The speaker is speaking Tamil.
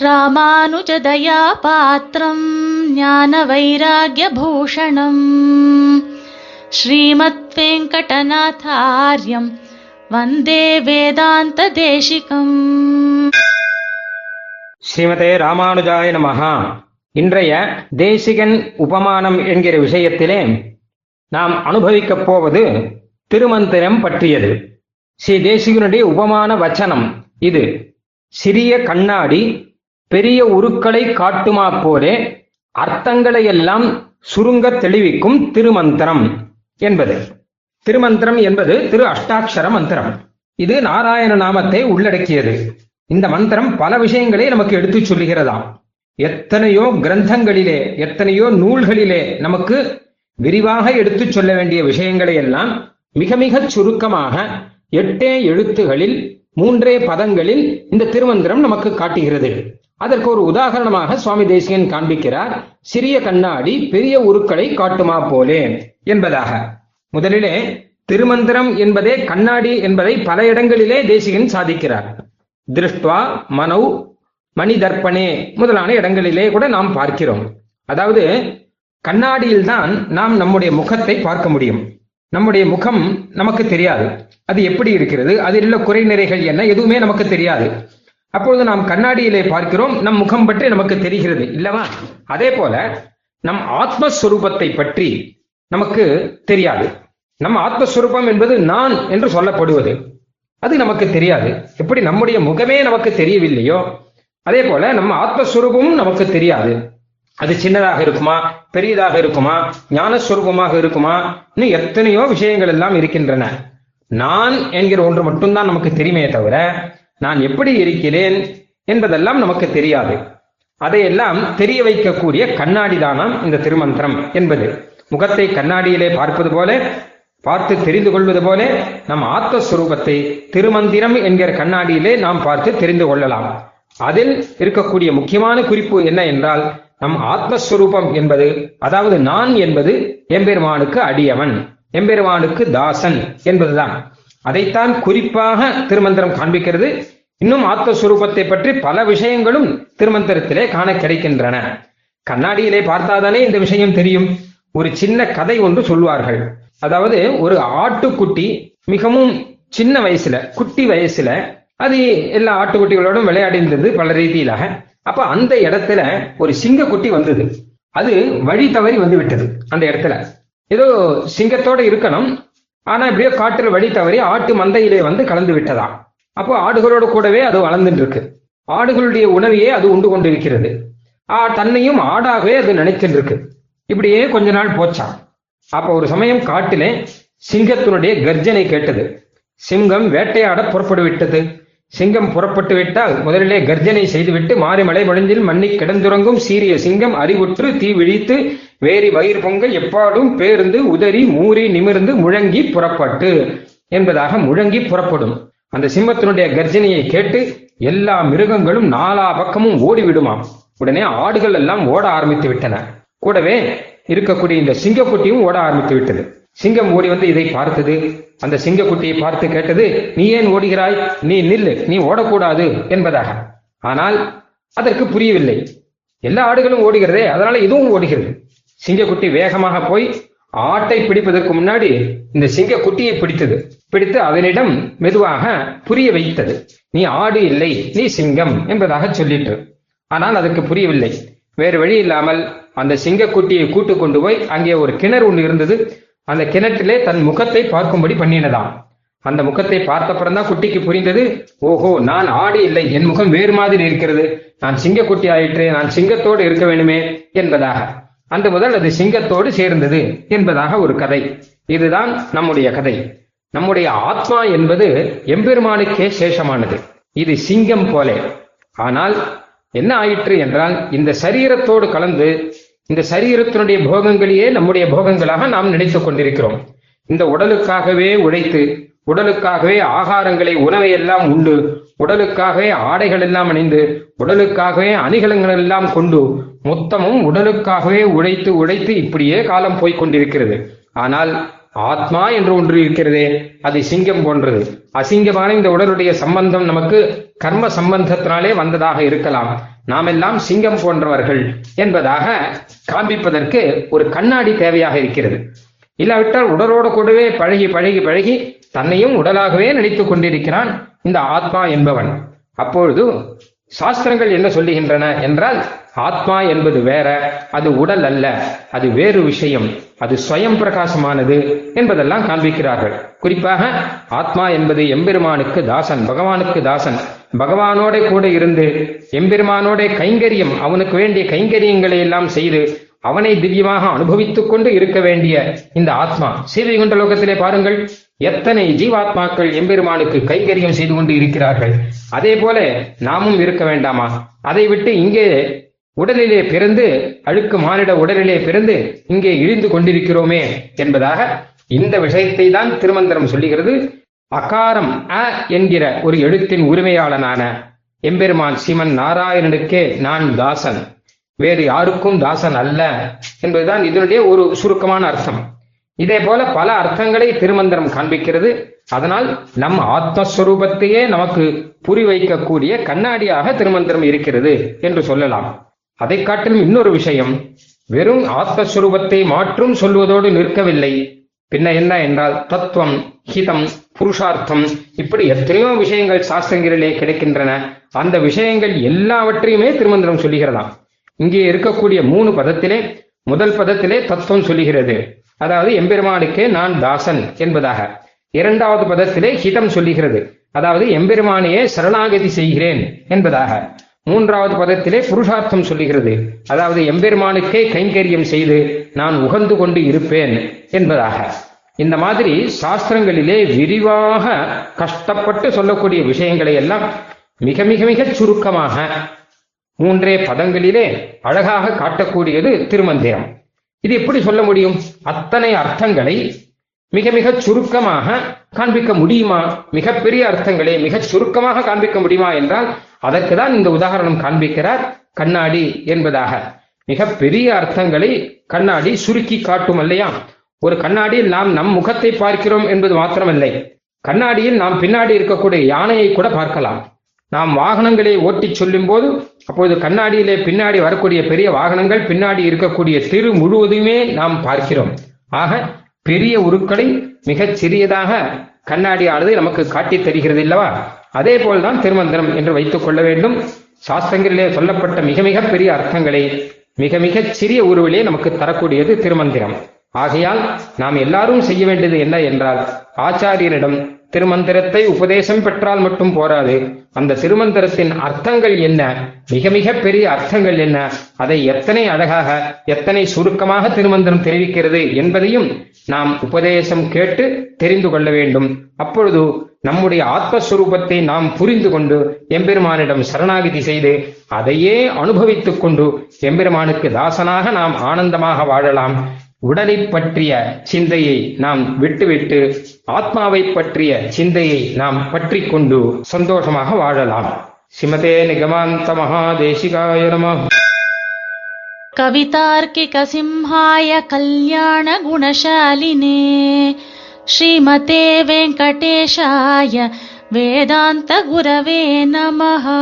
ராமானுஜதயா பாத்திரம் ஞான வைராகியபூஷணம் ஸ்ரீமத் வெங்கடநாதாரியம் வந்தே வேதாந்த தேசிகம் ஸ்ரீமதே ராமானுஜாய நமஹா. இன்றைய தேசிகன் உபமானம் என்கிற விஷயத்திலே நாம் அனுபவிக்கப் போவது திருமந்திரம் பற்றியது. ஸ்ரீ தேசிகனுடைய உபமான வச்சனம் இது. சிறிய கண்ணாடி பெரிய உருக்களை காட்டுமா போலே அர்த்தங்களை எல்லாம் சுருங்க தெளிவிக்கும் திருமந்திரம் என்பது. திருமந்திரம் என்பது திரு அஷ்டாட்சர மந்திரம். இது நாராயண நாமத்தை உள்ளடக்கியது. இந்த மந்திரம் பல விஷயங்களை நமக்கு எடுத்துச் சொல்லுகிறதாம். எத்தனையோ கிரந்தங்களிலே எத்தனையோ நூல்களிலே நமக்கு விரிவாக எடுத்துச் சொல்ல வேண்டிய விஷயங்களை எல்லாம் மிக மிக சுருக்கமாக எட்டே எழுத்துகளில் மூன்றே பதங்களில் இந்த திருமந்திரம் நமக்கு காட்டுகிறது. அதற்கு ஒரு உதாரணமாக சுவாமி தேசிகன் காண்பிக்கிறார் சிறிய கண்ணாடி பெரிய உருக்களை காட்டுமா போலே? என்பதாக. முதலிலே திருமந்திரம் என்பதே கண்ணாடி என்பதை பல இடங்களிலே தேசிகன் சாதிக்கிறார். திருஷ்டுவா மனௌ மணி தர்ப்பணே முதலான இடங்களிலே கூட நாம் பார்க்கிறோம். அதாவது கண்ணாடியில்தான் நாம் நம்முடைய முகத்தை பார்க்க முடியும். நம்முடைய முகம் நமக்கு தெரியாது. அது எப்படி இருக்கிறது? அதில் உள்ள குறை நிறைகள் என்ன? எதுவுமே நமக்கு தெரியாது. அப்பொழுது நாம் கண்ணாடியிலே பார்க்கிறோம் நம் முகம் பற்றி நமக்கு தெரிகிறது இல்லவா? அதே போல நம் ஆத்மஸ்வரூபத்தை பற்றி நமக்கு தெரியாது. நம் ஆத்மஸ்வரூபம் என்பது நான் என்று சொல்லப்படுவது. அது நமக்கு தெரியாது. எப்படி நம்முடைய முகமே நமக்கு தெரியவில்லையோ அதே போல நம்ம ஆத்மஸ்வரூபமும் நமக்கு தெரியாது. அது சின்னதாக இருக்குமா? பெரியதாக இருக்குமா? ஞானஸ்வரூபமாக இருக்குமா? இன்னும் எத்தனையோ விஷயங்கள் எல்லாம் இருக்கின்றன. நான் என்கிற ஒன்று மட்டும்தான் நமக்கு தெரியுமே தவிர நான் எப்படி இருக்கிறேன் என்பதெல்லாம் நமக்கு தெரியாது. அதையெல்லாம் தெரிய வைக்கக்கூடிய கண்ணாடி தானாம் இந்த திருமந்திரம் என்பது. முகத்தை கண்ணாடியிலே பார்ப்பது போல பார்த்து தெரிந்து கொள்வது போல நம் ஆத்மஸ்வரூபத்தை திருமந்திரம் என்கிற கண்ணாடியிலே நாம் பார்த்து தெரிந்து கொள்ளலாம். அதில் இருக்கக்கூடிய முக்கியமான குறிப்பு என்ன என்றால் நம் ஆத்மஸ்வரூபம் என்பது அதாவது நான் என்பது எம்பெருமானுக்கு அடியவன் எம்பெருமானுக்கு தாசன் என்பதுதான். அதைத்தான் குறிப்பாக திருமந்திரம் காண்பிக்கிறது. இன்னும் ஆத்மஸ்வரூபத்தை பற்றி பல விஷயங்களும் திருமந்திரத்திலே காண கிடைக்கின்றன. கண்ணாடியிலே பார்த்தாதானே இந்த விஷயம் தெரியும். ஒரு சின்ன கதை ஒன்று சொல்வார்கள். அதாவது ஒரு ஆட்டுக்குட்டி மிகவும் சின்ன வயசுல குட்டி வயசுல அது எல்லா ஆட்டுக்குட்டிகளோடும் விளையாடி இருந்தது பல ரீதியிலாக. அப்ப அந்த இடத்துல ஒரு சிங்கக்குட்டி வந்தது. அது வழி தவறி வந்து விட்டது அந்த இடத்துல. ஏதோ சிங்கத்தோட இருக்கணும் ஆனா இப்படியோ காட்டுல வழி தவறி ஆட்டு மந்தையிலே வந்து கலந்து விட்டதாம் அப்போ ஆடுகளோட கூடவே அது வளர்ந்துட்டு இருக்கு ஆடுகளுடைய உணவையே அது உண்டு கொண்டிருக்கிறது. ஆ தன்னையும் ஆடாகவே அது நினைச்சிட்டு இருக்கு இப்படியே கொஞ்ச நாள் போச்சா. அப்ப ஒரு சமயம் காட்டிலே சிங்கத்தினுடைய கர்ஜனை கேட்டது. சிங்கம் வேட்டையாட புறப்பட்டு விட்டது சிங்கம் புறப்பட்டு விட்டால் முதலிலே கர்ஜனை செய்துவிட்டு மாறிமலை மொழிஞ்சில் மண்ணி கிடந்துறங்கும் சீரிய சிங்கம் அறிவுற்று தீ விழித்து வேரி வயிறு பொங்க எப்பாடும் பேருந்து உதறி மூறி நிமிர்ந்து முழங்கி புறப்பட்டு என்பதாக முழங்கி புறப்படும். அந்த சிம்மத்தினுடைய கர்ஜனையை கேட்டு எல்லா மிருகங்களும் நாலா பக்கமும் ஓடிவிடுமாம். உடனே ஆடுகள் எல்லாம் ஓட ஆரம்பித்து விட்டன. கூடவே இருக்கக்கூடிய இந்த சிங்கக்குட்டியும் ஓட ஆரம்பித்து விட்டது. சிங்கம் ஓடி வந்து இதை பார்த்தது. அந்த சிங்கக்குட்டியை பார்த்து கேட்டது நீ ஏன் ஓடுகிறாய்? நீ நில்லு. நீ ஓடக்கூடாது என்பதாக. ஆனால் அதற்கு புரியவில்லை. எல்லா ஆடுகளும் ஓடுகிறதே அதனால இதுவும் ஓடுகிறது. சிங்கக்குட்டி வேகமாக போய் ஆட்டை பிடிப்பதற்கு முன்னாடி இந்த சிங்கக்குட்டியை பிடித்தது. பிடித்து அதனிடம் மெதுவாக புரிய வைத்தது. நீ ஆடு இல்லை நீ சிங்கம் என்பதாக சொல்லிட்டு ஆனால் அதற்கு புரியவில்லை. வேறு வழி இல்லாமல் அந்த சிங்கக்குட்டியை கூட்டு கொண்டு போய் அங்கே ஒரு கிணறு ஒன்று இருந்தது. அந்த கிணற்றிலே தன் முகத்தை பார்க்கும்படி பண்ணினதாம். அந்த முகத்தை பார்த்தப்புறம் தான் குட்டிக்கு புரிந்தது ஓஹோ நான் ஆடு இல்லை என் முகம் வேறு மாதிரி இருக்கிறது. நான் சிங்கக்குட்டி ஆயிற்று நான் சிங்கத்தோடு இருக்க வேண்டுமே என்பதாக. அந்த முதல் அது சிங்கத்தோடு சேர்ந்தது என்பதாக ஒரு கதை. இதுதான் நம்முடைய கதை. நம்முடைய ஆத்மா என்பது எம்பெருமானுக்கே சேஷமானது. இது சிங்கம் போலே. ஆனால் என்ன ஆயிற்று என்றால் இந்த சரீரத்தோடு கலந்து இந்த சரீரத்தினுடைய போகங்களையே நம்முடைய போகங்களாக நாம் நினைத்துக் கொண்டிருக்கிறோம். இந்த உடலுக்காகவே உழைத்து உடலுக்காகவே ஆகாரங்களை உணவை எல்லாம் உண்டு உடலுக்காகவே ஆடைகள் எல்லாம் அணிந்து உடலுக்காகவே அணிகலங்கள் எல்லாம் கொண்டு மொத்தமும் உடலுக்காகவே உழைத்து உழைத்து இப்படியே காலம் போய்க் கொண்டிருக்கிறது. ஆனால் ஆத்மா என்று ஒன்று இருக்கிறதே அது சிங்கம் போன்றது. அசிங்கமான இந்த உடலுடைய சம்பந்தம் நமக்கு கர்ம சம்பந்தத்தினாலே வந்ததாக இருக்கலாம். நாம் எல்லாம் சிங்கம் போன்றவர்கள் என்பதாக காண்பிப்பதற்கு ஒரு கண்ணாடி தேவையாக இருக்கிறது. இல்லாவிட்டால் உடலோடு கூடவே பழகி பழகி பழகி தன்னையும் உடலாகவே நினைத்துக் கொண்டிருக்கிறான் இந்த ஆத்மா என்பவன். அப்பொழுது சாஸ்திரங்கள் என்ன சொல்லுகின்றன என்றால் ஆத்மா என்பது வேற அது உடல் அல்ல அது வேறு விஷயம் அது ஸ்வயம் பிரகாசமானது என்பதெல்லாம் காண்பிக்கிறார்கள். குறிப்பாக ஆத்மா என்பது எம்பெருமானுக்கு தாசன் பகவானுக்கு தாசன். பகவானோட கூட இருந்து எம்பெருமானோட கைங்கரியம் அவனுக்கு வேண்டிய கைங்கரியங்களை எல்லாம் செய்து அவனை திவ்யமாக அனுபவித்துக் கொண்டு இருக்க வேண்டிய இந்த ஆத்மா. ஸ்ரீவைகுண்ட லோகத்திலே பாருங்கள் எத்தனை ஜீவாத்மாக்கள் எம்பெருமானுக்கு கைங்கரியம் செய்து கொண்டு இருக்கிறார்கள். அதே போல நாமும் இருக்க வேண்டாமா? அதை விட்டு இங்கே உடலிலே பிறந்து அழுக்கு மானிட உடலிலே பிறந்து இங்கே இழிந்து கொண்டிருக்கிறோமே என்பதாக இந்த விஷயத்தை தான் திருமந்திரம் சொல்லுகிறது. அகாரம் அ என்கிற ஒரு எழுத்தின் உரிமையாளனான எம்பெருமான் சீமன் நாராயணனுக்கே நான் தாசன். வேறு யாருக்கும் தாசன் அல்ல என்பதுதான் இதனுடைய ஒரு சுருக்கமான அர்த்தம். இதே போல பல அர்த்தங்களை திருமந்திரம் காண்பிக்கிறது. அதனால் நம் ஆத்மஸ்வரூபத்தையே நமக்கு புரி வைக்கக்கூடிய கண்ணாடியாக திருமந்திரம் இருக்கிறது என்று சொல்லலாம். அதை காட்டிலும் இன்னொரு விஷயம் வெறும் ஆத்மஸ்வரூபத்தை மாற்றும் சொல்வதோடு நிற்கவில்லை. பின்ன என்ன என்றால் தத்துவம் ஹிதம் புருஷார்த்தம் இப்படி எத்தனையோ விஷயங்கள் சாஸ்திரங்களிலே கிடைக்கின்றன. அந்த விஷயங்கள் எல்லாவற்றையுமே திருமந்திரம் சொல்லுகிறதாம். இங்கே இருக்கக்கூடிய மூணு பதத்திலே முதல் பதத்திலே தத்துவம் சொல்லுகிறது. அதாவது எம்பெருமானுக்கே நான் தாசன் என்பதாக. இரண்டாவது பதத்திலே ஹிதம் சொல்லுகிறது. அதாவது எம்பெருமானையே சரணாகதி செய்கிறேன் என்பதாக. மூன்றாவது பதத்திலே புருஷார்த்தம் சொல்லுகிறது. அதாவது எம்பெருமானுக்கே கைங்கரியம் செய்து நான் உகந்து கொண்டு இருப்பேன் என்பதாக. இந்த மாதிரி சாஸ்திரங்களிலே விரிவாக கஷ்டப்பட்டு சொல்லக்கூடிய விஷயங்களை எல்லாம் மிக மிக மிக சுருக்கமாக மூன்றே பதங்களிலே அழகாக காட்டக்கூடியது திருமந்திரம். இது எப்படி சொல்ல முடியும்? அத்தனை அர்த்தங்களை மிக மிக சுருக்கமாக காண்பிக்க முடியுமா? மிகப்பெரிய அர்த்தங்களை மிக சுருக்கமாக காண்பிக்க முடியுமா என்றால் அதற்கு தான் இந்த உதாரணம் காண்பிக்கிறார் கண்ணாடி என்பதாக. மிக பெரிய அர்த்தங்களை கண்ணாடி சுருக்கி காட்டும் அல்லையா? ஒரு கண்ணாடியில் நாம் நம் முகத்தை பார்க்கிறோம் என்பது மாத்திரமில்லை. கண்ணாடியில் நாம் பின்னாடி இருக்கக்கூடிய யானையை கூட பார்க்கலாம். நாம் வாகனங்களை ஓட்டிச் சொல்லும் போது அப்போது கண்ணாடியிலே பின்னாடி வரக்கூடிய பெரிய வாகனங்கள் பின்னாடி இருக்கக்கூடிய திரு முழுவதுமே நாம் பார்க்கிறோம். ஆக பெரிய உருக்களை மிகச் சிறியதாக கண்ணாடியானது நமக்கு காட்டித் தருகிறது இல்லவா அதே போல்தான் திருமந்திரம் என்று வைத்துக் கொள்ள வேண்டும். சாஸ்திரங்களிலே சொல்லப்பட்ட மிக மிக பெரிய அர்த்தங்களை மிக மிக சிறிய உருவிலே நமக்கு தரக்கூடியது திருமந்திரம். ஆகையால் நாம் எல்லாரும் செய்ய வேண்டியது என்ன என்றால் ஆச்சாரியனிடம் திருமந்திரத்தை உபதேசம் பெற்றால் மட்டும் போராது. அந்த திருமந்திரத்தின் அர்த்தங்கள் என்ன? மிக மிக பெரிய அர்த்தங்கள் என்ன? அதை எத்தனை அழகாக எத்தனை சுருக்கமாக திருமந்திரம் தெரிவிக்கிறது என்பதையும் நாம் உபதேசம் கேட்டு தெரிந்து கொள்ள வேண்டும். அப்பொழுது நம்முடைய ஆத்மஸ்வரூபத்தை நாம் புரிந்து கொண்டு எம்பெருமானிடம் சரணாகிதி செய்து அதையே அனுபவித்துக் கொண்டு எம்பெருமானுக்கு தாசனாக நாம் ஆனந்தமாக வாழலாம். உடலை பற்றிய சிந்தையை நாம் விட்டுவிட்டு ஆத்மாவை பற்றிய சிந்தையை நாம் பற்றி கொண்டு சந்தோஷமாக வாழலாம். ஸ்ரீமதே நிகமாந்த மகாதேசிகாய நம. கவிதார்க்கிக சிம்ஹாய கல்யாண குணசாலினே. ஸ்ரீமதே வெங்கடேஷாய வேதாந்த குரவே நமஹா